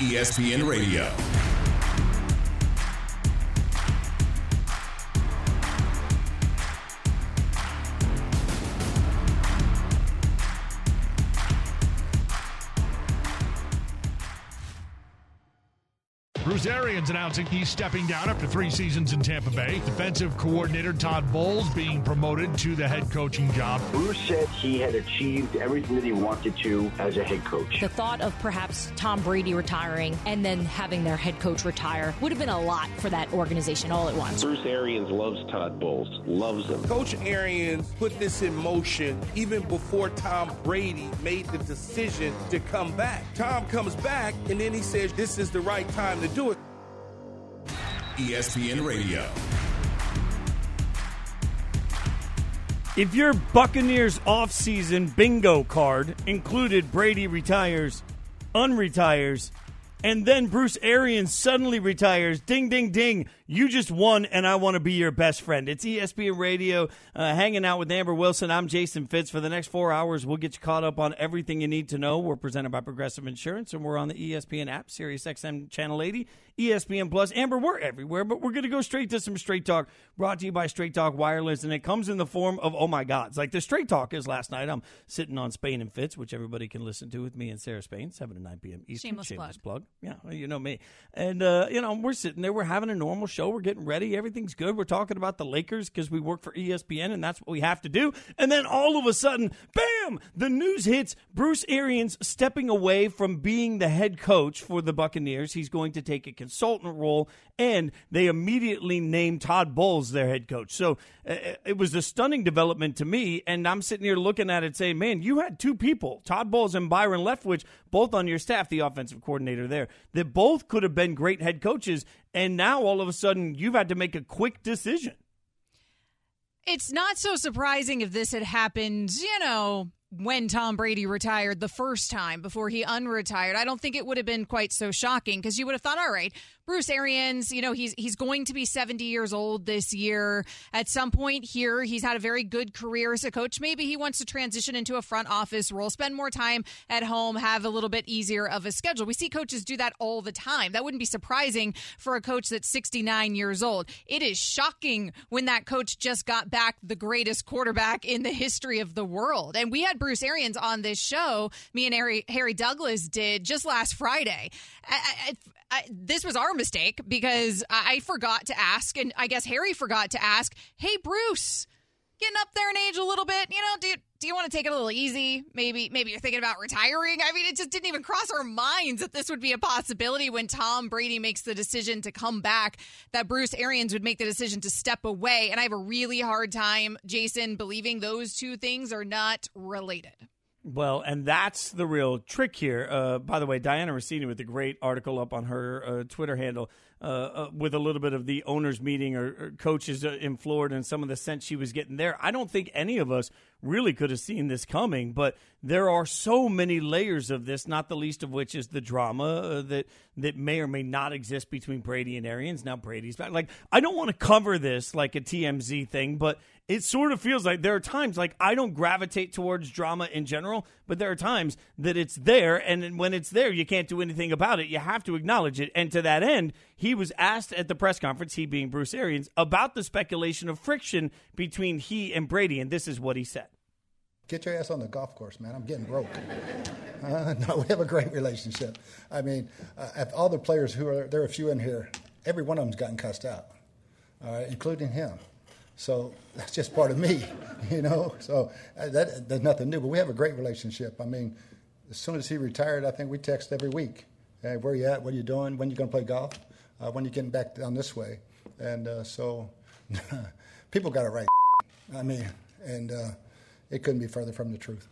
ESPN Radio. Bruce Arians announcing he's stepping down after three seasons in Tampa Bay. Defensive coordinator Todd Bowles being promoted to the head coaching job. Bruce said he had achieved everything that he wanted to as a head coach. The thought of perhaps Tom Brady retiring and then having their head coach retire would have been a lot for that organization all at once. Bruce Arians loves Todd Bowles, loves him. Coach Arians put this in motion even before Tom Brady made the decision to come back. Tom comes back and then he says, This is the right time to do it. ESPN Radio. If your Buccaneers offseason bingo card included Brady retires, unretires, and then Bruce Arians suddenly retires, ding, ding, ding, you just won, and I want to be your best friend. It's ESPN Radio, uh, hanging out with Amber Wilson. I'm Jason Fitz. For the next four hours, we'll get you caught up on everything you need to know. We're presented by Progressive Insurance, and we're on the ESPN app, Sirius XM Channel 80, ESPN Plus. Amber, we're everywhere, but we're going to go straight to some Straight Talk, brought to you by Straight Talk Wireless, and it comes in the form of, oh my God, it's like the Straight Talk is last night. I'm sitting on Spain and Fitz, which everybody can listen to with me and Sarah Spain, 7 to 9 p.m. Eastern. Shameless Shameless plug. plug. Yeah, you know me. And, uh, you know, we're sitting there, we're having a normal show, we're getting ready, everything's good. We're talking about the Lakers because we work for ESPN and that's what we have to do. And then all of a sudden, bam, the news hits Bruce Arians stepping away from being the head coach for the Buccaneers. He's going to take a consultant role, and they immediately named Todd Bowles their head coach. So uh, it was a stunning development to me. And I'm sitting here looking at it saying, man, you had two people, Todd Bowles and Byron Leftwich, both on your staff, the offensive coordinator there, that both could have been great head coaches. And now all of a sudden, you've had to make a quick decision. It's not so surprising if this had happened, you know, when Tom Brady retired the first time before he unretired. I don't think it would have been quite so shocking because you would have thought, all right, Bruce Arians, you know, he's he's going to be 70 years old this year. At some point here, he's had a very good career as a coach. Maybe he wants to transition into a front office role, spend more time at home, have a little bit easier of a schedule. We see coaches do that all the time. That wouldn't be surprising for a coach that's 69 years old. It is shocking when that coach just got back the greatest quarterback in the history of the world. And we had Bruce Arians on this show, me and Harry, Harry Douglas did just last Friday. I, I, I, this was our mistake because I forgot to ask, and I guess Harry forgot to ask, hey, Bruce, getting up there in age a little bit, you know, do you, do you want to take it a little easy? Maybe maybe you're thinking about retiring. I mean, it just didn't even cross our minds that this would be a possibility when Tom Brady makes the decision to come back, that Bruce Arians would make the decision to step away. And I have a really hard time, Jason, believing those two things are not related. Well, and that's the real trick here. Uh, by the way, Dianna Russini with a great article up on her uh, Twitter handle uh, uh, with a little bit of the owners' meeting or, or coaches uh, in Florida and some of the sense she was getting there. I don't think any of us really could have seen this coming, but there are so many layers of this, not the least of which is the drama uh, that that may or may not exist between Brady and Arians. Now Brady's back. Like I don't want to cover this like a TMZ thing, but it sort of feels like there are times like I don't gravitate towards drama in general, but there are times that it's there, and when it's there, you can't do anything about it. You have to acknowledge it. And to that end, he was asked at the press conference, he being Bruce Arians, about the speculation of friction between he and Brady, and this is what he said. Get your ass on the golf course, man. I'm getting broke. Uh, no, we have a great relationship. I mean, uh, all the players who are there, are a few in here. Every one of them's gotten cussed out, right, including him. So that's just part of me, you know. So uh, that there's nothing new, but we have a great relationship. I mean, as soon as he retired, I think we text every week. Hey, where you at? What are you doing? When you going to play golf? Uh, when you getting back down this way? And uh, so people got it right. I mean, and uh, it couldn't be further from the truth.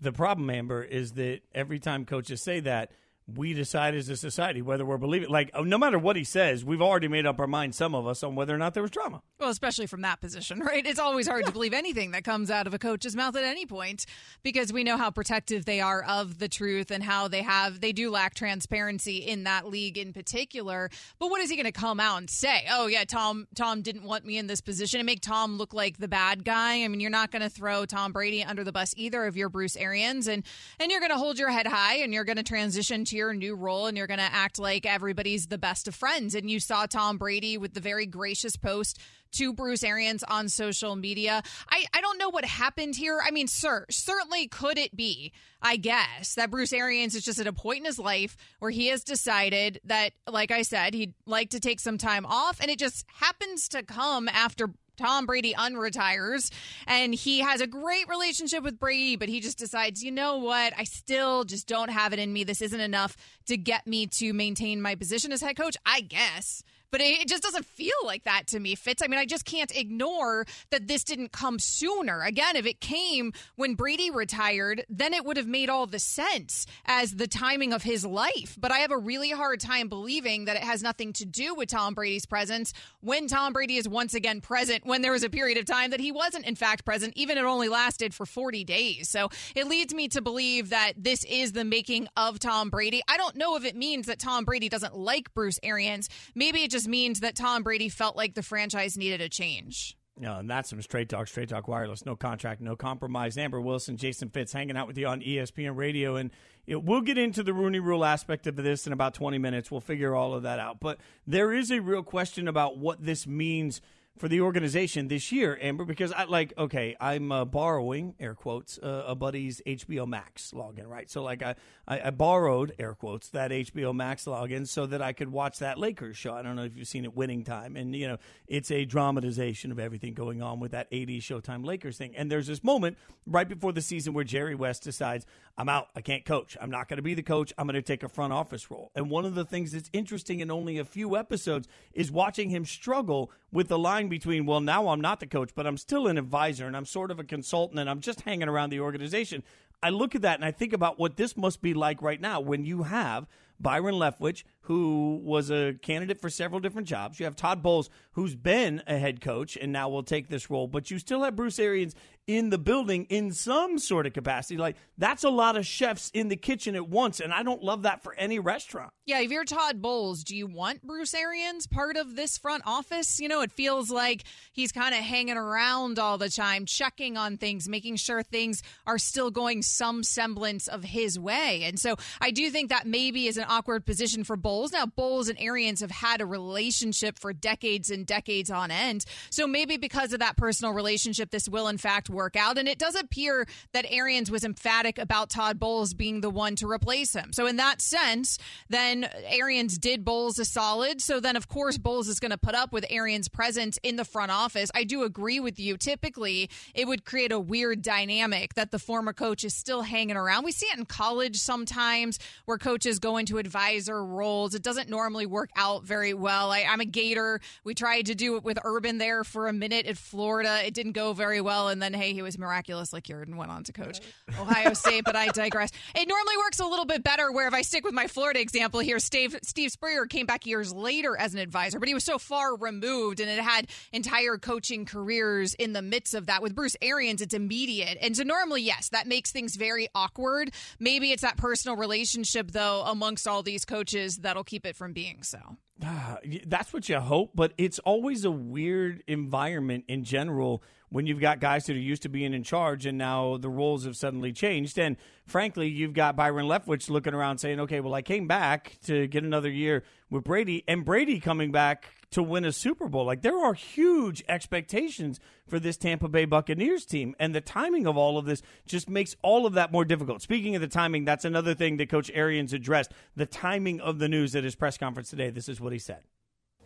The problem, Amber, is that every time coaches say that, we decide as a society whether we're believing. Like, oh, no matter what he says, we've already made up our mind, some of us, on whether or not there was drama. Well, especially from that position, right? It's always hard to believe anything that comes out of a coach's mouth at any point because we know how protective they are of the truth and how they have they do lack transparency in that league in particular. But what is he going to come out and say? Oh yeah, Tom Tom didn't want me in this position and make Tom look like the bad guy. I mean, you're not going to throw Tom Brady under the bus either if you're Bruce Arians and and you're going to hold your head high and you're going to transition to here, new role, and you're going to act like everybody's the best of friends. And you saw Tom Brady with the very gracious post to Bruce Arians on social media. I, I don't know what happened here. I mean, sir, certainly could it be, I guess, that Bruce Arians is just at a point in his life where he has decided that, like I said, he'd like to take some time off, and it just happens to come after Tom Brady unretires and he has a great relationship with Brady, but he just decides, you know what? I still just don't have it in me. This isn't enough to get me to maintain my position as head coach, I guess but it just doesn't feel like that to me, Fitz. I mean, I just can't ignore that this didn't come sooner. Again, if it came when Brady retired, then it would have made all the sense as the timing of his life. But I have a really hard time believing that it has nothing to do with Tom Brady's presence when Tom Brady is once again present, when there was a period of time that he wasn't, in fact, present, even it only lasted for 40 days. So it leads me to believe that this is the making of Tom Brady. I don't know if it means that Tom Brady doesn't like Bruce Arians. Maybe it just means that Tom Brady felt like the franchise needed a change. No, and that's some straight talk, straight talk wireless, no contract, no compromise. Amber Wilson, Jason Fitz hanging out with you on ESPN Radio. And it, we'll get into the Rooney Rule aspect of this in about 20 minutes. We'll figure all of that out. But there is a real question about what this means for the organization this year, Amber, because I like okay, I'm uh, borrowing air quotes uh, a buddy's HBO Max login, right? So like I, I, I borrowed air quotes that HBO Max login so that I could watch that Lakers show. I don't know if you've seen it, Winning Time, and you know it's a dramatization of everything going on with that 80s Showtime Lakers thing. And there's this moment right before the season where Jerry West decides I'm out, I can't coach, I'm not going to be the coach, I'm going to take a front office role. And one of the things that's interesting in only a few episodes is watching him struggle with the line between, well, now I'm not the coach, but I'm still an advisor and I'm sort of a consultant and I'm just hanging around the organization. I look at that and I think about what this must be like right now when you have Byron Leftwich, who was a candidate for several different jobs. You have Todd Bowles, who's been a head coach and now will take this role, but you still have Bruce Arians in the building in some sort of capacity. Like, that's a lot of chefs in the kitchen at once, and I don't love that for any restaurant. Yeah, if you're Todd Bowles, do you want Bruce Arians part of this front office? You know, it feels like he's kind of hanging around all the time, checking on things, making sure things are still going some semblance of his way. And so I do think that maybe is an awkward position for Bowles. Now, Bowles and Arians have had a relationship for decades and decades on end. So maybe because of that personal relationship, this will in fact work out. And it does appear that Arians was emphatic about Todd Bowles being the one to replace him. So in that sense, then Arians did Bowles a solid. So then, of course, Bowles is going to put up with Arians' presence in the front office. I do agree with you. Typically, it would create a weird dynamic that the former coach is still hanging around. We see it in college sometimes where coaches go into advisor roles. It doesn't normally work out very well. I, am a Gator. We tried to do it with Urban there for a minute at Florida. It didn't go very well. And then, hey, he was miraculously cured and went on to coach Ohio State, but I digress. It normally works a little bit better where if I stick with my Florida example here, Steve, Steve Spurrier came back years later as an advisor, but he was so far removed and it had entire coaching careers in the midst of that. With Bruce Arians, it's immediate. And so normally, yes, that makes things very awkward. Maybe it's that personal relationship, though, amongst all these coaches that'll keep it from being so. Ah, that's what you hope, but it's always a weird environment in general when you've got guys that are used to being in charge and now the roles have suddenly changed. And frankly, you've got Byron Leftwich looking around saying, okay, well, I came back to get another year with Brady, and Brady coming back to win a Super Bowl. Like, there are huge expectations for this Tampa Bay Buccaneers team. And the timing of all of this just makes all of that more difficult. Speaking of the timing, that's another thing that Coach Arians addressed the timing of the news at his press conference today. This is what he said.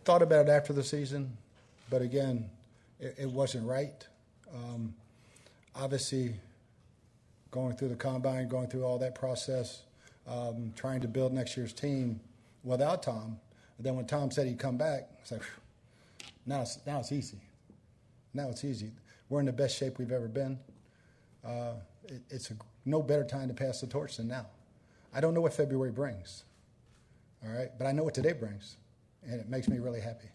Thought about it after the season, but again, it, it wasn't right. Um, obviously, going through the combine, going through all that process, um, trying to build next year's team without Tom. And then when Tom said he'd come back, it's like, now it's, now it's easy. Now it's easy. We're in the best shape we've ever been. Uh, it, it's a, no better time to pass the torch than now. I don't know what February brings, all right, but I know what today brings, and it makes me really happy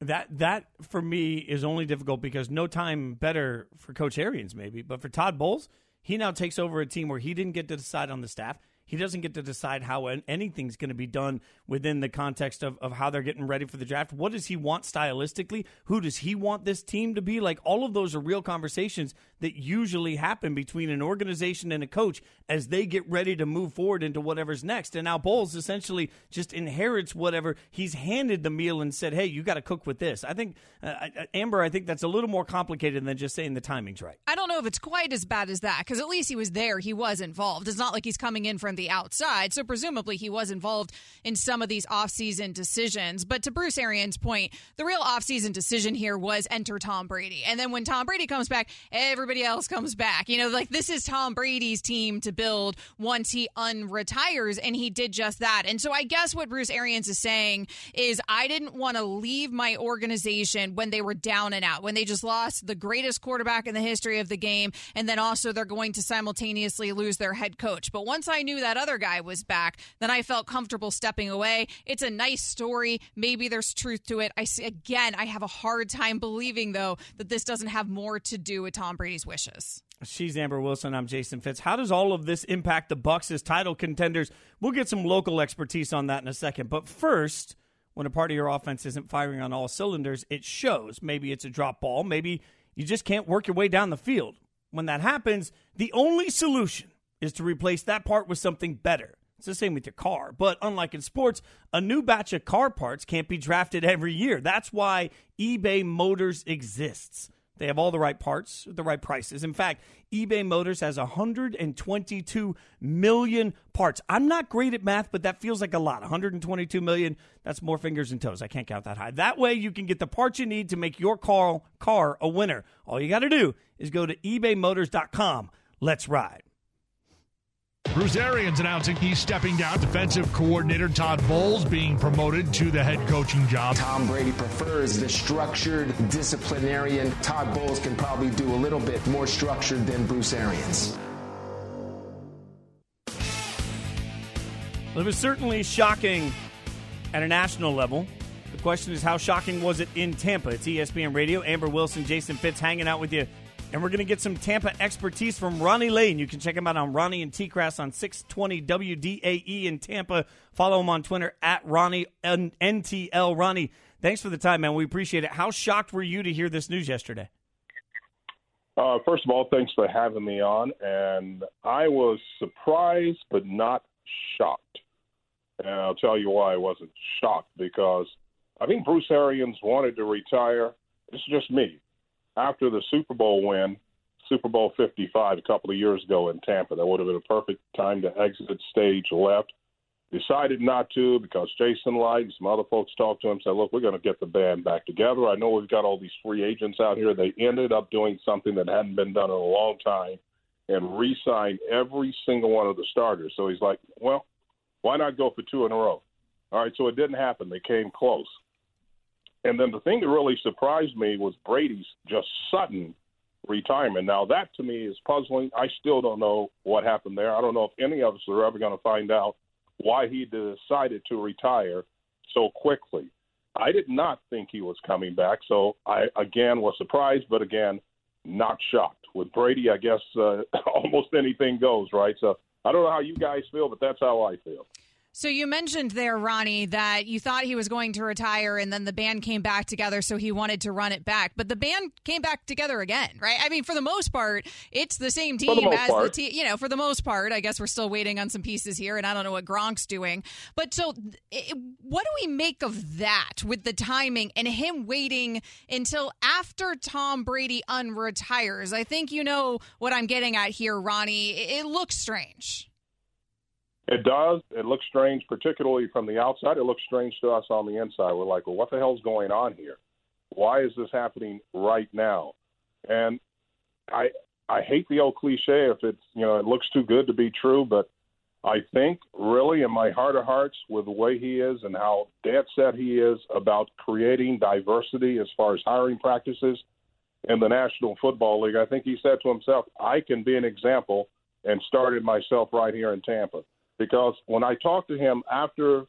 that that for me is only difficult because no time better for Coach Arians maybe, but for Todd Bowles, he now takes over a team where he didn't get to decide on the staff. He doesn't get to decide how anything's going to be done within the context of, of how they're getting ready for the draft. What does he want stylistically? Who does he want this team to be? Like, all of those are real conversations that usually happen between an organization and a coach as they get ready to move forward into whatever's next. And now Bowles essentially just inherits whatever he's handed the meal and said, hey, you got to cook with this. I think, uh, Amber, I think that's a little more complicated than just saying the timing's right. I don't know if it's quite as bad as that because at least he was there. He was involved. It's not like he's coming in from the outside. So presumably he was involved in some of these offseason decisions. But to Bruce Arians' point, the real offseason decision here was enter Tom Brady. And then when Tom Brady comes back, everybody else comes back. You know, like this is Tom Brady's team to build once he unretires. And he did just that. And so I guess what Bruce Arians is saying is I didn't want to leave my organization when they were down and out, when they just lost the greatest quarterback in the history of the game. And then also they're going to simultaneously lose their head coach. But once I knew that other guy was back, then I felt comfortable stepping away. It's a nice story. Maybe there's truth to it. I see, again, I have a hard time believing though that this doesn't have more to do with Tom Brady's wishes. She's Amber Wilson. I'm Jason Fitz. How does all of this impact the Bucs as title contenders? We'll get some local expertise on that in a second. But first, when a part of your offense isn't firing on all cylinders, it shows. Maybe it's a drop ball. Maybe you just can't work your way down the field. When that happens, the only solution is to replace that part with something better. It's the same with your car. But unlike in sports, a new batch of car parts can't be drafted every year. That's why eBay Motors exists. They have all the right parts, the right prices. In fact, eBay Motors has 122 million parts. I'm not great at math, but that feels like a lot. 122 million, that's more fingers and toes. I can't count that high. That way you can get the parts you need to make your car, car a winner. All you got to do is go to ebaymotors.com. Let's ride. Bruce Arians announcing he's stepping down. Defensive coordinator Todd Bowles being promoted to the head coaching job. Tom Brady prefers the structured disciplinarian. Todd Bowles can probably do a little bit more structured than Bruce Arians. Well, it was certainly shocking at a national level. The question is, how shocking was it in Tampa? It's ESPN Radio. Amber Wilson, Jason Fitz hanging out with you and we're going to get some Tampa expertise from Ronnie Lane. You can check him out on Ronnie and T-Crass on 620 WDAE in Tampa. Follow him on Twitter at Ronnie NTL. Ronnie, thanks for the time, man. We appreciate it. How shocked were you to hear this news yesterday? Uh, first of all, thanks for having me on. And I was surprised, but not shocked. And I'll tell you why I wasn't shocked because I think Bruce Arians wanted to retire. It's just me after the Super Bowl win, Super Bowl 55 a couple of years ago in Tampa. That would have been a perfect time to exit stage left. Decided not to because Jason Licht, some other folks talked to him, said, Look, we're going to get the band back together. I know we've got all these free agents out here. They ended up doing something that hadn't been done in a long time and re signed every single one of the starters. So he's like, Well, why not go for two in a row? All right, so it didn't happen. They came close. And then the thing that really surprised me was Brady's just sudden retirement. Now, that to me is puzzling. I still don't know what happened there. I don't know if any of us are ever going to find out why he decided to retire so quickly. I did not think he was coming back, so I again was surprised, but again, not shocked. With Brady, I guess uh, almost anything goes, right? So I don't know how you guys feel, but that's how I feel. So you mentioned there, Ronnie, that you thought he was going to retire, and then the band came back together, so he wanted to run it back. But the band came back together again, right? I mean, for the most part, it's the same team the as part. the team. You know, for the most part, I guess we're still waiting on some pieces here, and I don't know what Gronk's doing. But so, it, what do we make of that with the timing and him waiting until after Tom Brady unretires? I think you know what I'm getting at here, Ronnie. It, it looks strange. It does. It looks strange, particularly from the outside. It looks strange to us on the inside. We're like, well, what the hell's going on here? Why is this happening right now? And I I hate the old cliche if it's you know it looks too good to be true, but I think really in my heart of hearts with the way he is and how dead set he is about creating diversity as far as hiring practices in the National Football League, I think he said to himself, I can be an example and started myself right here in Tampa because when I talked to him after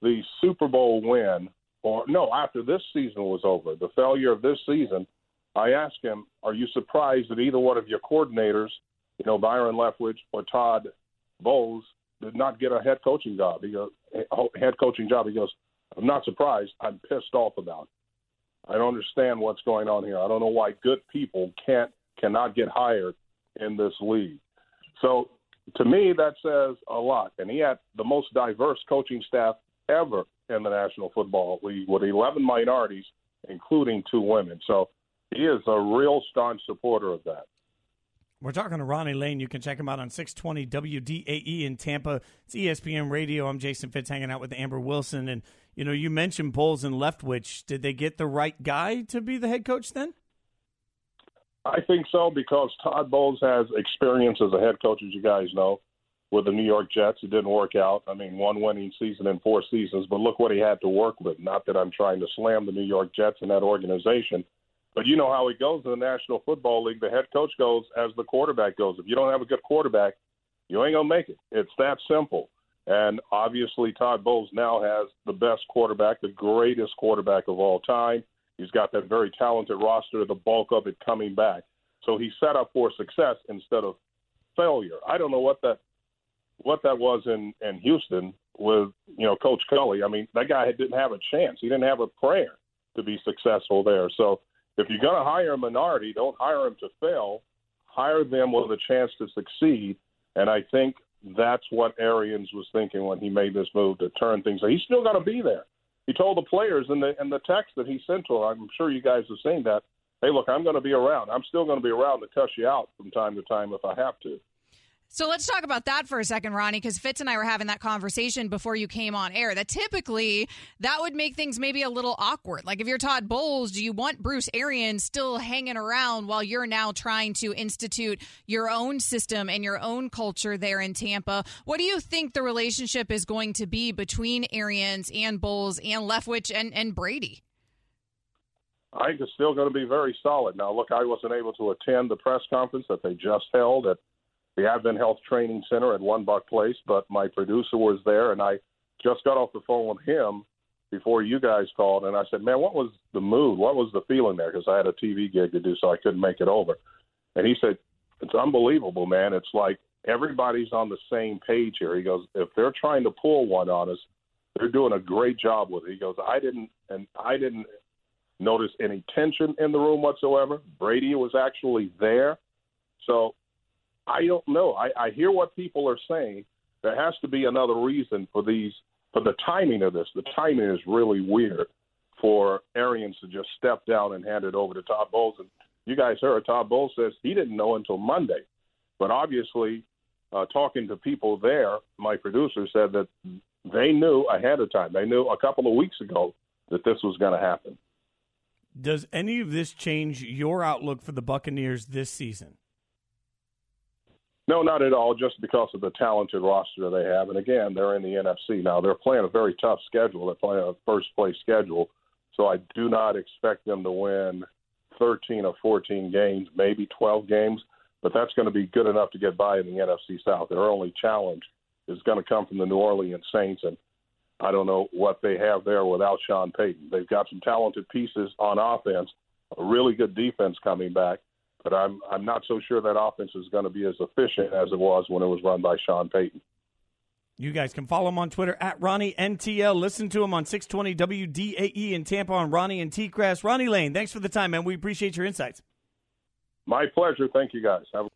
the Super Bowl win, or no, after this season was over, the failure of this season, I asked him, "Are you surprised that either one of your coordinators, you know, Byron Leftwich or Todd Bowles, did not get a head coaching job. He goes, oh, head coaching job. He goes, I'm not surprised. I'm pissed off about it. I don't understand what's going on here. I don't know why good people can't cannot get hired in this league. So to me, that says a lot. And he had the most diverse coaching staff ever in the National Football League with 11 minorities, including two women. So he is a real staunch supporter of that. We're talking to Ronnie Lane. You can check him out on 620 WDAE in Tampa. It's ESPN Radio. I'm Jason Fitz hanging out with Amber Wilson. And, you know, you mentioned Bowles and Leftwich. Did they get the right guy to be the head coach then? I think so because Todd Bowles has experience as a head coach, as you guys know, with the New York Jets. It didn't work out. I mean, one winning season in four seasons, but look what he had to work with. Not that I'm trying to slam the New York Jets and that organization, but you know how it goes in the National Football League. The head coach goes as the quarterback goes. If you don't have a good quarterback, you ain't gonna make it. It's that simple. And obviously, Todd Bowles now has the best quarterback, the greatest quarterback of all time. He's got that very talented roster, the bulk of it coming back. So he's set up for success instead of failure. I don't know what that what that was in in Houston with you know Coach Culley. I mean, that guy didn't have a chance. He didn't have a prayer to be successful there. So if you're going to hire a minority, don't hire them to fail. Hire them with a chance to succeed. And I think that's what Arians was thinking when he made this move to turn things. He's still going to be there he told the players in the in the text that he sent to them. I'm sure you guys have seen that. Hey, look, I'm going to be around. I'm still going to be around to cuss you out from time to time if I have to. So let's talk about that for a second, Ronnie, because Fitz and I were having that conversation before you came on air. That typically that would make things maybe a little awkward. Like if you're Todd Bowles, do you want Bruce Arians still hanging around while you're now trying to institute your own system and your own culture there in Tampa? What do you think the relationship is going to be between Arians and Bowles and Leftwich and, and Brady? I think it's still going to be very solid. Now, look, I wasn't able to attend the press conference that they just held at the Advent Health Training Center at One Buck Place, but my producer was there, and I just got off the phone with him before you guys called, and I said, "Man, what was the mood? What was the feeling there?" Because I had a TV gig to do, so I couldn't make it over. And he said, "It's unbelievable, man. It's like everybody's on the same page here." He goes, "If they're trying to pull one on us, they're doing a great job with it." He goes, "I didn't, and I didn't notice any tension in the room whatsoever. Brady was actually there, so I don't know. I, I hear what people are saying. There has to be another reason for these for the timing of this. The timing is really weird for Arians to just step down and hand it over to Todd Bowles. And you guys heard Todd Bowles says he didn't know until Monday, but obviously, uh, talking to people there, my producer said that they knew ahead of time. They knew a couple of weeks ago that this was going to happen. Does any of this change your outlook for the Buccaneers this season? No, not at all. Just because of the talented roster they have, and again, they're in the NFC now. They're playing a very tough schedule. They're playing a first place schedule, so I do not expect them to win 13 or 14 games, maybe 12 games, but that's going to be good enough to get by in the NFC South. Their only challenge is going to come from the New Orleans Saints, and I don't know what they have there without Sean Payton. They've got some talented pieces on offense, a really good defense coming back but I'm I'm not so sure that offense is going to be as efficient as it was when it was run by Sean Payton. You guys can follow him on Twitter at Ronnie NTL. Listen to him on 620 WDAE in Tampa on Ronnie and T Grass. Ronnie Lane, thanks for the time, man. We appreciate your insights. My pleasure. Thank you, guys. Have a-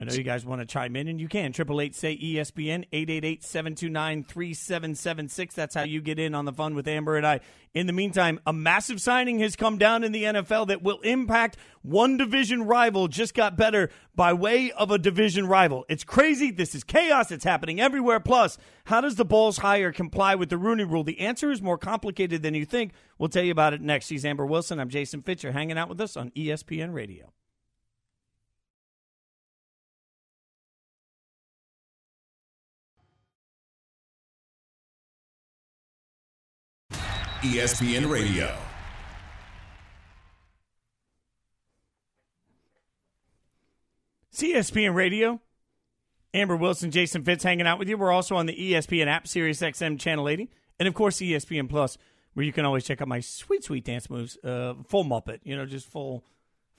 I know you guys want to chime in, and you can. Triple eight say ESPN eight eight eight seven two nine three seven seven six. That's how you get in on the fun with Amber and I. In the meantime, a massive signing has come down in the NFL that will impact one division rival. Just got better by way of a division rival. It's crazy. This is chaos. It's happening everywhere. Plus, how does the Bowles hire comply with the Rooney Rule? The answer is more complicated than you think. We'll tell you about it next. She's Amber Wilson. I'm Jason Fitcher, hanging out with us on ESPN Radio. ESPN Radio. ESPN Radio. Amber Wilson, Jason Fitz hanging out with you. We're also on the ESPN app, Sirius XM Channel 80, and of course ESPN Plus, where you can always check out my sweet, sweet dance moves. Uh, full Muppet, you know, just full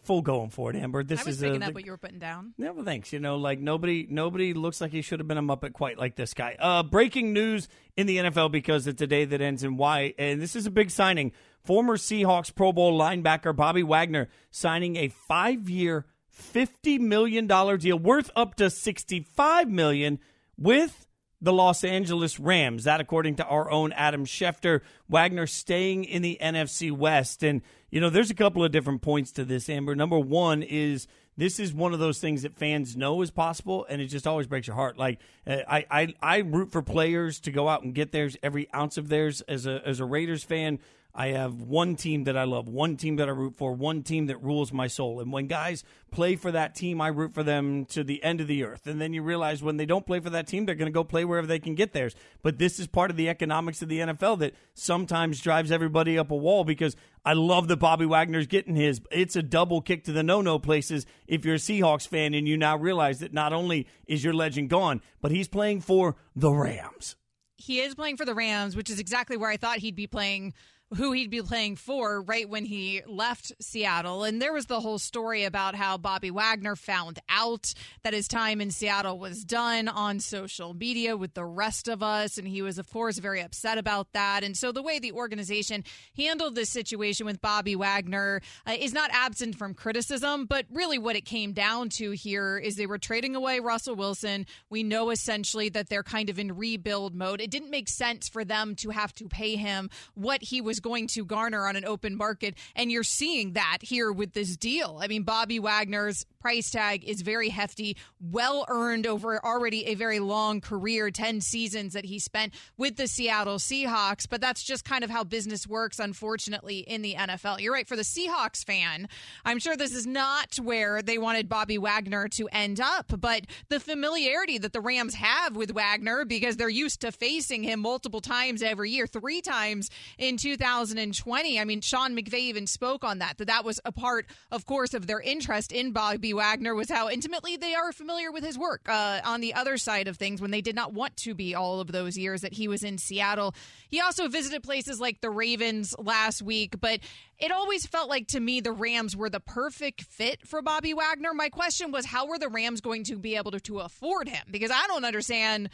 full going for it, Amber. This I was is picking a, up what you were putting down. Yeah, well, thanks. You know, like nobody, nobody looks like he should have been a Muppet quite like this guy. Uh, breaking news in the NFL because it's a day that ends in Y, and this is a big signing. Former Seahawks Pro Bowl linebacker Bobby Wagner signing a five-year, fifty million dollar deal worth up to sixty-five million with the Los Angeles Rams. That, according to our own Adam Schefter, Wagner staying in the NFC West. And, you know, there's a couple of different points to this, Amber. Number one is this is one of those things that fans know is possible, and it just always breaks your heart. Like, uh, I, I, I root for players to go out and get theirs, every ounce of theirs. As a, as a Raiders fan, I have one team that I love, one team that I root for, one team that rules my soul. And when guys play for that team, I root for them to the end of the earth. And then you realize when they don't play for that team, they're going to go play wherever they can get theirs. But this is part of the economics of the NFL that sometimes drives everybody up a wall because I love that Bobby Wagner's getting his. It's a double kick to the no no places if you're a Seahawks fan and you now realize that not only is your legend gone, but he's playing for the Rams. He is playing for the Rams, which is exactly where I thought he'd be playing who he'd be playing for right when he left Seattle. And there was the whole story about how Bobby Wagner found out that his time in Seattle was done on social media with the rest of us. And he was, of course, very upset about that. And so the way the organization handled this situation with Bobby Wagner uh, is not absent from criticism, but really what it came down to here is they were trading away Russell Wilson. We know essentially that they're kind of in rebuild mode. It didn't make sense for them to have to pay him what he was going to garner on an open market. And you're seeing that here with this deal. I mean, Bobby Wagner's price tag is very hefty, well earned over already a very long career 10 seasons that he spent with the Seattle Seahawks. But that's just kind of how business works, unfortunately, in the NFL. You're right. For the Seahawks fan, I'm sure this is not where they wanted Bobby Wagner to end up, but the familiarity that the Rams have with Wagner because they're used to facing him multiple times every year, three times in 2020. I mean, Sean McVay even spoke on that, that that was a part, of course, of their interest in Bobby Wagner was how intimately they are familiar with his work. Uh, on the other side of things, when they did not want to be all of those years that he was in Seattle, he also visited places like the Ravens last week, but it always felt like to me the Rams were the perfect fit for Bobby Wagner. My question was, how were the Rams going to be able to, to afford him? Because I don't understand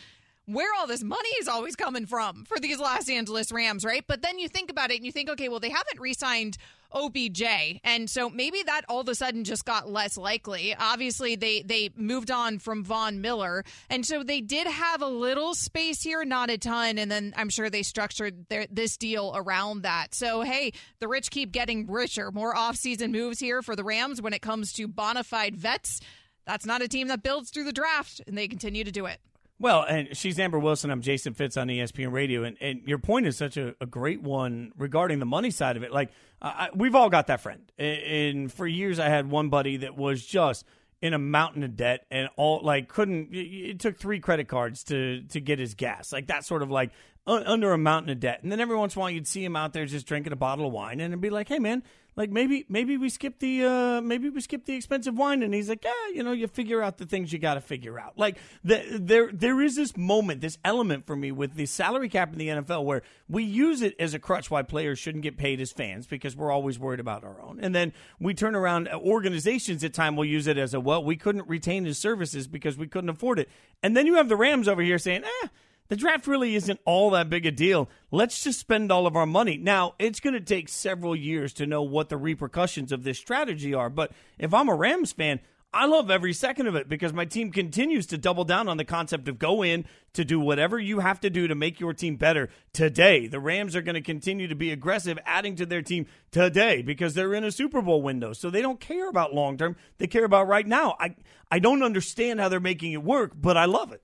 where all this money is always coming from for these Los Angeles Rams, right? But then you think about it and you think, okay, well, they haven't re signed OBJ. And so maybe that all of a sudden just got less likely. Obviously, they, they moved on from Von Miller. And so they did have a little space here, not a ton. And then I'm sure they structured their, this deal around that. So, hey, the rich keep getting richer. More offseason moves here for the Rams when it comes to bona fide vets. That's not a team that builds through the draft, and they continue to do it. Well, and she's Amber Wilson. I'm Jason Fitz on ESPN Radio, and, and your point is such a, a great one regarding the money side of it. Like I, we've all got that friend, and for years I had one buddy that was just in a mountain of debt and all like couldn't. It took three credit cards to to get his gas, like that sort of like under a mountain of debt. And then every once in a while you'd see him out there just drinking a bottle of wine, and it'd be like, hey man, like maybe maybe we skip the uh maybe we skip the expensive wine. And he's like yeah you know you figure out the things you got to figure out. Like the, there there is this moment this element for me with the salary cap in the NFL where we use it as a crutch why players shouldn't get paid as fans because we're always worried about our own. And then we turn around organizations at time will use it as a well we couldn't retain his services because we couldn't afford it. And then you have the Rams over here saying eh the draft really isn't all that big a deal. Let's just spend all of our money. Now, it's going to take several years to know what the repercussions of this strategy are. But if I'm a Rams fan, I love every second of it because my team continues to double down on the concept of go in to do whatever you have to do to make your team better today. The Rams are going to continue to be aggressive, adding to their team today because they're in a Super Bowl window. So they don't care about long term. They care about right now. I, I don't understand how they're making it work, but I love it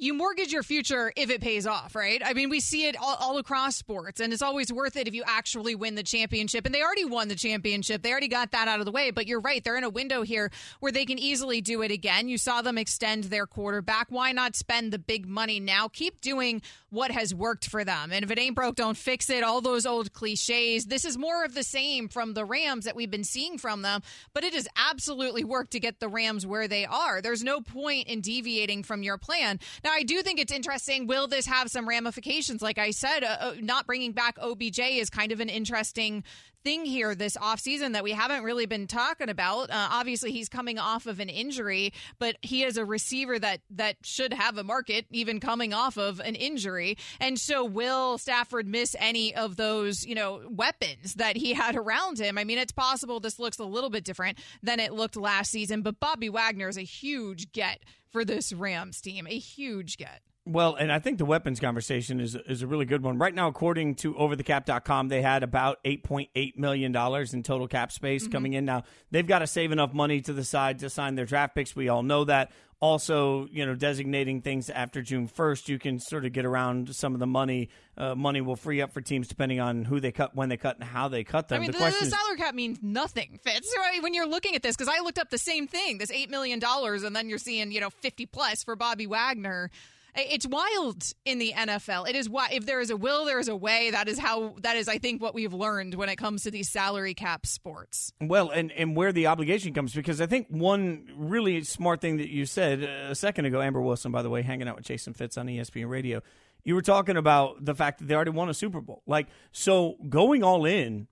you mortgage your future if it pays off, right? I mean, we see it all, all, across sports, and it's always worth it if you actually win the championship. And they already won the championship, they already got that out of the way. But you're right, they're in a window here where they can easily do it again. You saw them extend their quarterback. Why not spend the big money now? Keep doing what has worked for them. And if it ain't broke, don't fix it. All those old cliches. This is more of the same from the Rams that we've been seeing from them, but it has absolutely worked to get the Rams where they are. There's no point in deviating from your plan. Now, I do think it's interesting. Will this have some ramifications? Like I said, uh, not bringing back OBJ is kind of an interesting thing here this offseason that we haven't really been talking about. Uh, obviously, he's coming off of an injury, but he is a receiver that that should have a market, even coming off of an injury. And so, will Stafford miss any of those, you know, weapons that he had around him? I mean, it's possible this looks a little bit different than it looked last season, but Bobby Wagner is a huge get for this Rams team, a huge get. Well, and I think the weapons conversation is is a really good one. Right now, according to overthecap.com, they had about $8.8 million in total cap space mm-hmm. coming in. Now, they've got to save enough money to the side to sign their draft picks. We all know that. Also, you know, designating things after June 1st, you can sort of get around some of the money. Uh, money will free up for teams depending on who they cut, when they cut, and how they cut them. I mean, the, the, the salary cap means nothing, Fitz. Right? When you're looking at this, because I looked up the same thing, this $8 million, and then you're seeing, you know, 50 plus for Bobby Wagner. It's wild in the NFL. It is why if there is a will, there is a way. That is how that is. I think what we've learned when it comes to these salary cap sports. Well, and and where the obligation comes because I think one really smart thing that you said uh, a second ago, Amber Wilson, by the way, hanging out with Jason Fitz on ESPN Radio. You were talking about the fact that they already won a Super Bowl. Like so, going all in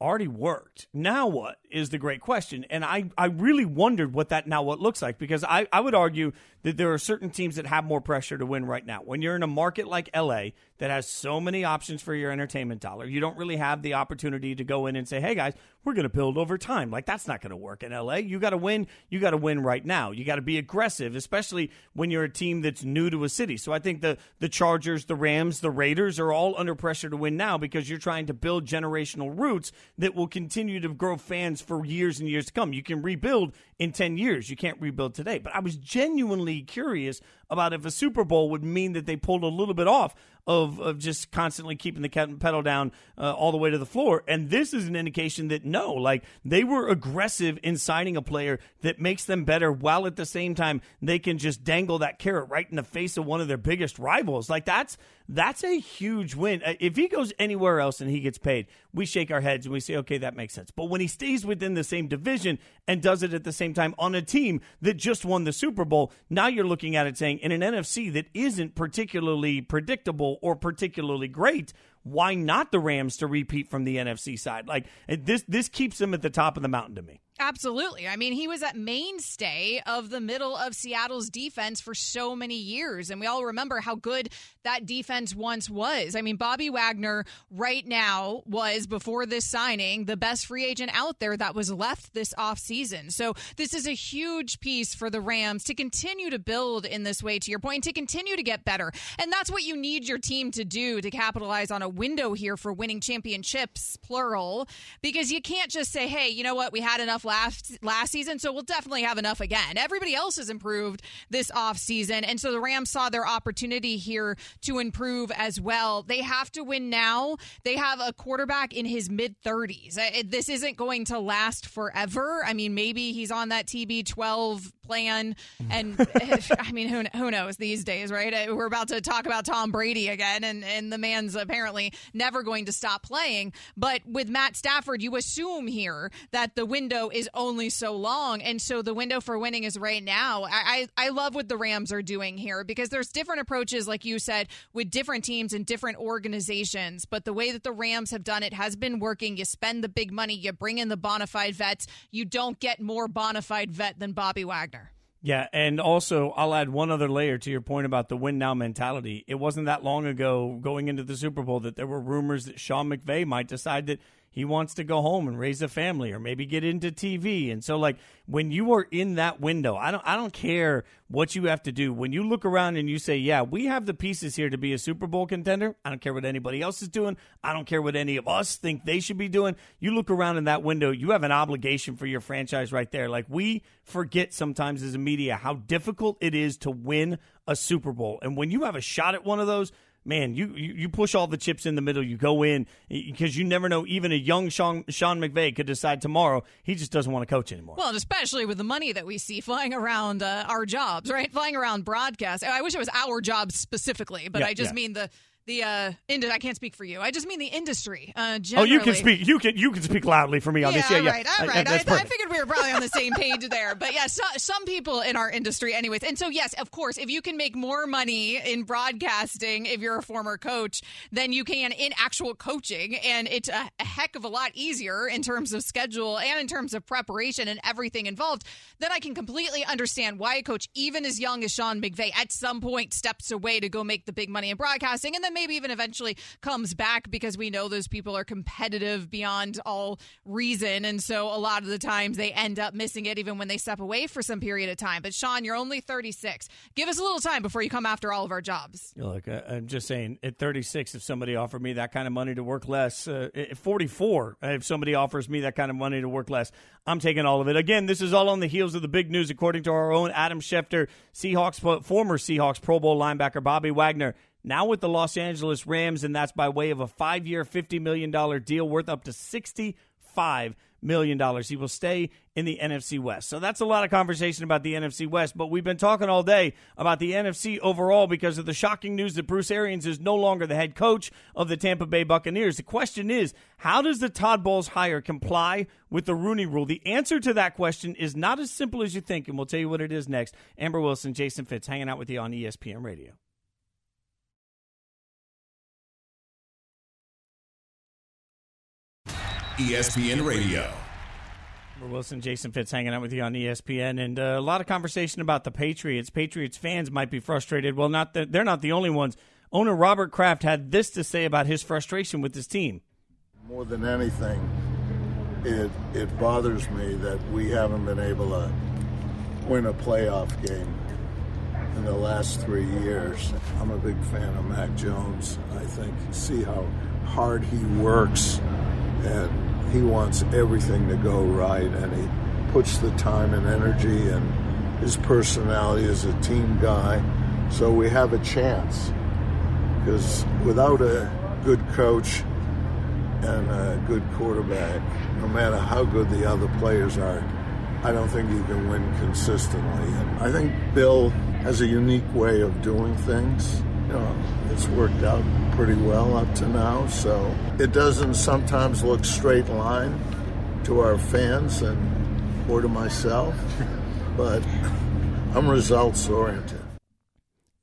already worked. Now what is the great question? And I, I really wondered what that now what looks like because I, I would argue that there are certain teams that have more pressure to win right now. When you're in a market like LA that has so many options for your entertainment dollar, you don't really have the opportunity to go in and say, hey guys, we're going to build over time. Like that's not going to work in LA. You got to win. You got to win right now. You got to be aggressive, especially when you're a team that's new to a city. So I think the, the Chargers, the Rams, the Raiders are all under pressure to win now because you're trying to build generational roots that will continue to grow fans for years and years to come. You can rebuild in 10 years. You can't rebuild today. But I was genuinely curious about if a Super Bowl would mean that they pulled a little bit off of, of just constantly keeping the pedal down uh, all the way to the floor. And this is an indication that no, like they were aggressive in signing a player that makes them better while at the same time they can just dangle that carrot right in the face of one of their biggest rivals. Like that's that's a huge win. Uh, if he goes anywhere else and he gets paid, we shake our heads and we say, okay, that makes sense. But when he stays within the same division and does it at the same time on a team that just won the Super Bowl, now you're looking at it saying, in an NFC that isn't particularly predictable or particularly great, why not the Rams to repeat from the NFC side? Like this this keeps them at the top of the mountain to me. Absolutely. I mean, he was at mainstay of the middle of Seattle's defense for so many years. And we all remember how good that defense once was. I mean, Bobby Wagner right now was, before this signing, the best free agent out there that was left this offseason. So this is a huge piece for the Rams to continue to build in this way, to your point, to continue to get better. And that's what you need your team to do to capitalize on a window here for winning championships, plural, because you can't just say, hey, you know what, we had enough last last season, so we'll definitely have enough again. Everybody else has improved this offseason, and so the Rams saw their opportunity here to improve as well. They have to win now. They have a quarterback in his mid 30s. Uh, this isn't going to last forever. I mean, maybe he's on that TB12 plan, and I mean, who who knows these days, right? Uh, we're about to talk about Tom Brady again, and and the man's apparently never going to stop playing. But with Matt Stafford, you assume here that the window is only so long. And so the window for winning is right now. I, I, I love what the Rams are doing here because there's different approaches, like you said, with different teams and different organizations. But the way that the Rams have done it has been working. You spend the big money, you bring in the bona fide vets. You don't get more bona fide vet than Bobby Wagner. Yeah, and also I'll add one other layer to your point about the win now mentality. It wasn't that long ago going into the Super Bowl that there were rumors that Sean McVay might decide that he wants to go home and raise a family or maybe get into TV. And so like when you are in that window, I don't I don't care what you have to do. When you look around and you say, "Yeah, we have the pieces here to be a Super Bowl contender." I don't care what anybody else is doing. I don't care what any of us think they should be doing. You look around in that window, you have an obligation for your franchise right there. Like we forget sometimes as a media how difficult it is to win a Super Bowl. And when you have a shot at one of those, man, you, you push all the chips in the middle. You go in because you never know. Even a young Sean, Sean McVay could decide tomorrow he just doesn't want to coach anymore. Well, especially with the money that we see flying around uh, our jobs, right? Flying around broadcast. I wish it was our jobs specifically, but yeah, I just yeah. mean the the uh ind- I can't speak for you. I just mean the industry. Uh, Oh, you can speak. You can you can speak loudly for me on yeah, this. Yeah, all yeah. right, all right. I, I figured we were probably on the same page there. But yeah, so, some people in our industry, anyways. And so, yes, of course, if you can make more money in broadcasting if you're a former coach then you can in actual coaching, and it's a, a heck of a lot easier in terms of schedule and in terms of preparation and everything involved, then I can completely understand why a coach, even as young as Sean McVay, at some point steps away to go make the big money in broadcasting, and then maybe even eventually comes back because we know those people are competitive beyond all reason. And so a lot of the times they end up missing it even when they step away for some period of time. But Sean, you're only 36. Give us a little time before you come after all of our jobs. Look, I'm just saying, at 36, if somebody offered me that kind of money to work less, uh, at 44, if somebody offers me that kind of money to work less, I'm taking all of it. Again, this is all on the heels of the big news, according to our own Adam Schefter, Seahawks, former Seahawks Pro Bowl linebacker Bobby Wagner, now with the Los Angeles Rams, and that's by way of a five year, $50 million deal worth up to $65 million. He will stay in the NFC West. So that's a lot of conversation about the NFC West, but we've been talking all day about the NFC overall because of the shocking news that Bruce Arians is no longer the head coach of the Tampa Bay Buccaneers. The question is, how does the Todd Bowles hire comply with the Rooney rule? The answer to that question is not as simple as you think, and we'll tell you what it is next. Amber Wilson, Jason Fitz, hanging out with you on ESPN Radio. ESPN Radio. Amber Wilson, Jason Fitz hanging out with you on ESPN, and uh, a lot of conversation about the Patriots. Patriots fans might be frustrated. Well, not the, they're not the only ones. Owner Robert Kraft had this to say about his frustration with his team. More than anything, it it bothers me that we haven't been able to win a playoff game in the last three years. I'm a big fan of Mac Jones. I think see how hard he works and he wants everything to go right and he puts the time and energy and his personality as a team guy. So we have a chance because without a good coach and a good quarterback no matter how good the other players are I don't think you can win consistently. And I think Bill has a unique way of doing things you it's worked out pretty well up to now. So it doesn't sometimes look straight line to our fans and or to myself, but I'm results oriented.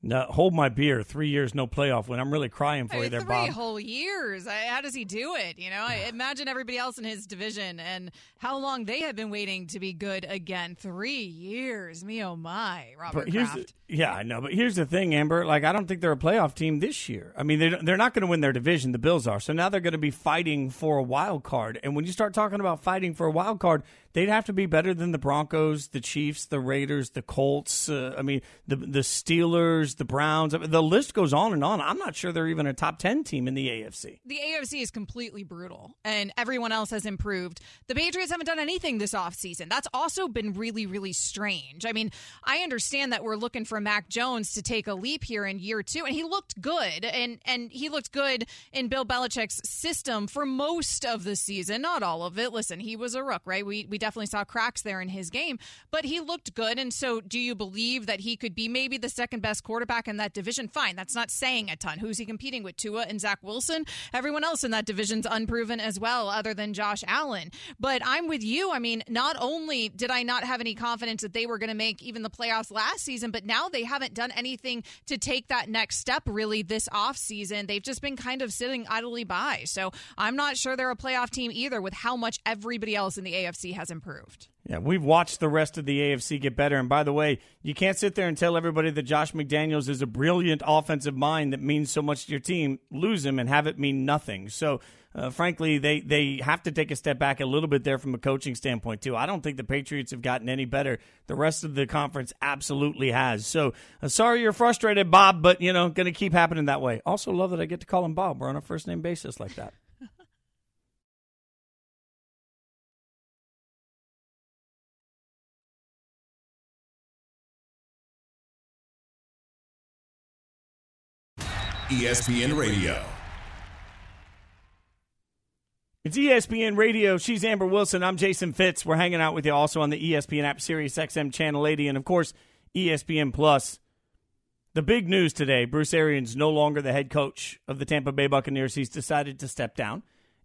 Now, hold my beer. Three years, no playoff win. I'm really crying for I you there, three Bob. whole years. I, how does he do it? You know, I imagine everybody else in his division and how long they have been waiting to be good again. Three years. Me oh my, Robert Kraft. the, yeah, I know. But here's the thing, Amber. Like, I don't think they're a playoff team this year. I mean, they, they're not going to win their division. The Bills are. So now they're going to be fighting for a wild card. And when you start talking about fighting for a wild card, they'd have to be better than the Broncos, the Chiefs, the Raiders, the Colts. Uh, I mean, the the Steelers, the Browns. I mean, the list goes on and on. I'm not sure they're even a top ten team in the AFC. the AFC is completely brutal and everyone else has improved. The Patriots haven't done anything this offseason. That's also been really, really strange. I mean, I understand that we're looking for Mac Jones to take a leap here in year two, and he looked good. And, and he looked good in Bill Belichick's system for most of the season, not all of it. Listen, he was a rook, right? We, we definitely saw cracks there in his game, but he looked good. And so, do you believe that he could be maybe the second best quarterback in that division? Fine. That's not saying a ton. Who's he competing with? Tua and Zach Wilson? Everyone else in that division's unproven as well, other than Josh Allen. But I'm with you. I mean, not only did I not have any confidence that they were going to make even the playoffs last season, but now they haven't done anything to take that next step really this offseason. They've just been kind of sitting idly by. So I'm not sure they're a playoff team either with how much everybody else in the AFC has improved. Yeah, we've watched the rest of the AFC get better. And by the way, you can't sit there and tell everybody that Josh McDaniels is a brilliant offensive mind that means so much to your team, lose him and have it mean nothing. So, uh, frankly, they, they have to take a step back a little bit there from a coaching standpoint, too. I don't think the Patriots have gotten any better. The rest of the conference absolutely has. So, uh, sorry you're frustrated, Bob, but, you know, going to keep happening that way. Also, love that I get to call him Bob. We're on a first name basis like that. ESPN Radio. It's ESPN Radio. She's Amber Wilson. I'm Jason Fitz. We're hanging out with you also on the ESPN app, Sirius XM Channel 80, and of course, ESPN Plus. The big news today Bruce Arians no longer the head coach of the Tampa Bay Buccaneers. He's decided to step down.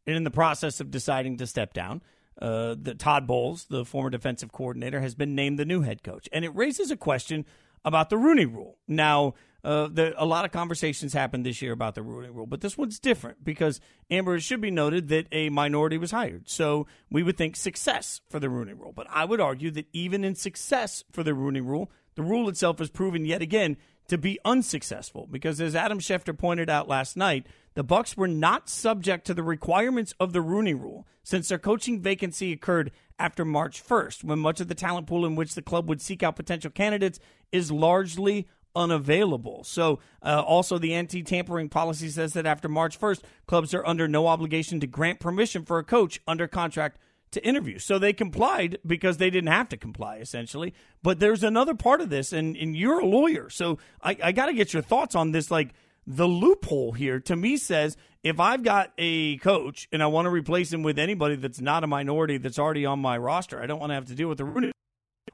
And in the process of deciding to step down, uh, the Todd Bowles, the former defensive coordinator, has been named the new head coach. And it raises a question about the Rooney rule. Now, uh, a lot of conversations happened this year about the Rooney rule, but this one's different because, Amber, it should be noted that a minority was hired. So we would think success for the Rooney rule. But I would argue that even in success for the Rooney rule, the rule itself has proven yet again to be unsuccessful because as Adam Schefter pointed out last night, the Bucs were not subject to the requirements of the Rooney rule since their coaching vacancy occurred after March 1st, when much of the talent pool in which the club would seek out potential candidates is largely unavailable. So, uh, also, the anti tampering policy says that after March 1st, clubs are under no obligation to grant permission for a coach under contract to interview. So they complied because they didn't have to comply, essentially. But there's another part of this, and, and you're a lawyer. So I, I got to get your thoughts on this. Like, the loophole here. To me says if I've got a coach and I want to replace him with anybody that's not a minority that's already on my roster, I don't want to have to deal with the Rooney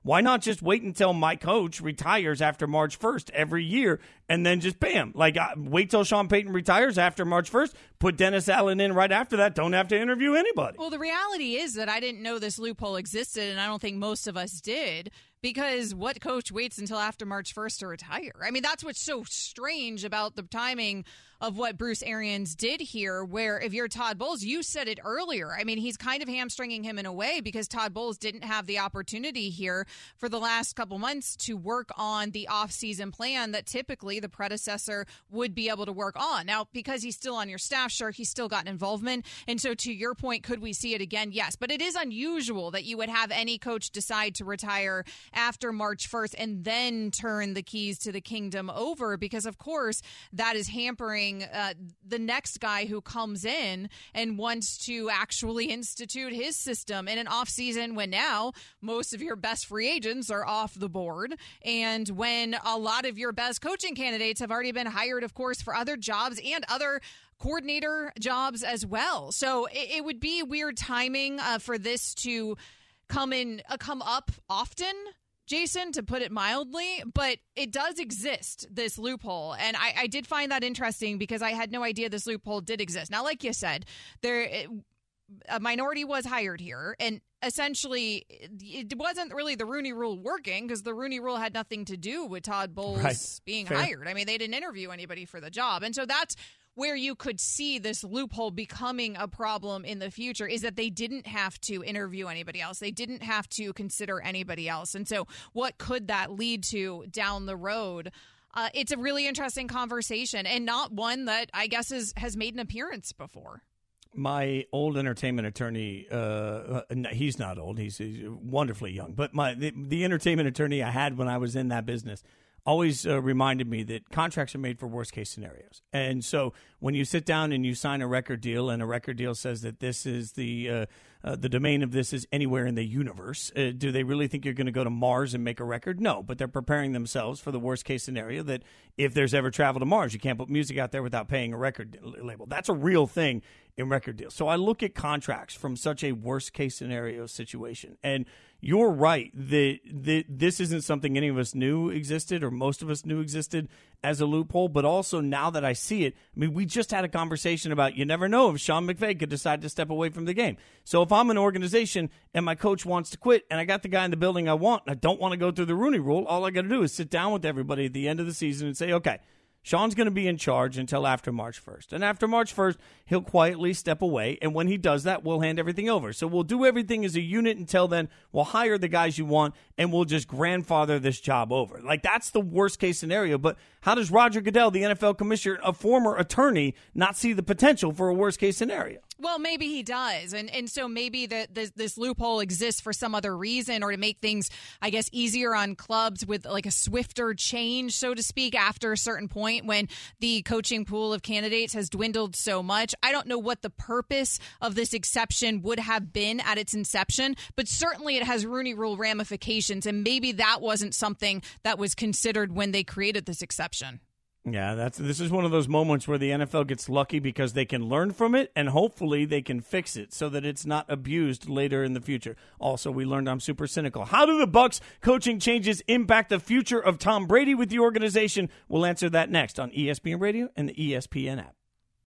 why not just wait until my coach retires after March 1st every year and then just bam, like wait till Sean Payton retires after March 1st, put Dennis Allen in right after that, don't have to interview anybody. Well, the reality is that I didn't know this loophole existed and I don't think most of us did because what coach waits until after March 1st to retire? I mean, that's what's so strange about the timing of what Bruce Arians did here, where if you're Todd Bowles, you said it earlier. I mean, he's kind of hamstringing him in a way because Todd Bowles didn't have the opportunity here for the last couple months to work on the offseason plan that typically the predecessor would be able to work on. Now, because he's still on your staff, sure, he's still got involvement. And so, to your point, could we see it again? Yes. But it is unusual that you would have any coach decide to retire after March 1st and then turn the keys to the kingdom over because, of course, that is hampering uh, the next guy who comes in and wants to actually institute his system in an off season when now most of your best free agents are off the board and when a lot of your best coaching candidates have already been hired, of course, for other jobs and other coordinator jobs as well. So it, it would be weird timing uh, for this to come in uh, come up often Jason, to put it mildly, but it does exist, this loophole. And I, I, did find that interesting because I had no idea this loophole did exist. Now, like you said, there a minority was hired here, and essentially it wasn't really the Rooney rule working because the Rooney rule had nothing to do with Todd Bowles right. being Fair. hired. I mean, they didn't interview anybody for the job. And so that's where you could see this loophole becoming a problem in the future is that they didn't have to interview anybody else. They didn't have to consider anybody else. And so, what could that lead to down the road? Uh, it's a really interesting conversation and not one that I guess is, has made an appearance before. My old entertainment attorney, uh, he's not old, he's, he's, wonderfully young, but my the, the entertainment attorney I had when I was in that business always uh, reminded me that contracts are made for worst case scenarios. And so when you sit down and you sign a record deal, and a record deal says that this is the uh, uh, the domain of this is anywhere in the universe, uh, do they really think you're going to go to Mars and make a record? No, but they're preparing themselves for the worst case scenario that if there's ever travel to Mars, you can't put music out there without paying a record label. That's a real thing in record deals. So I look at contracts from such a worst case scenario situation, and you're right that, that this isn't something any of us knew existed or most of us knew existed as a loophole. But also now that I see it, I mean, we just had a conversation about you never know if Sean McVay could decide to step away from the game. So if I'm an organization and my coach wants to quit and I got the guy in the building I want, and I don't want to go through the Rooney rule, all I got to do is sit down with everybody at the end of the season and say, okay, Sean's going to be in charge until after March 1st. And after March 1st, he'll quietly step away. And when he does that, we'll hand everything over. So we'll do everything as a unit until then. We'll hire the guys you want and we'll just grandfather this job over. Like, that's the worst case scenario. But how does Roger Goodell, the NFL commissioner, a former attorney, not see the potential for a worst case scenario? Well, maybe he does, and and so maybe the, the, this loophole exists for some other reason, or to make things, I guess, easier on clubs with like a swifter change, so to speak, after a certain point when the coaching pool of candidates has dwindled so much. I don't know what the purpose of this exception would have been at its inception, but certainly it has Rooney Rule ramifications, and maybe that wasn't something that was considered when they created this exception. Yeah, that's this is one of those moments where the NFL gets lucky because they can learn from it and hopefully they can fix it so that it's not abused later in the future. Also, we learned I'm super cynical. How do the Bucs coaching changes impact the future of Tom Brady with the organization? We'll answer that next on ESPN Radio and the ESPN app.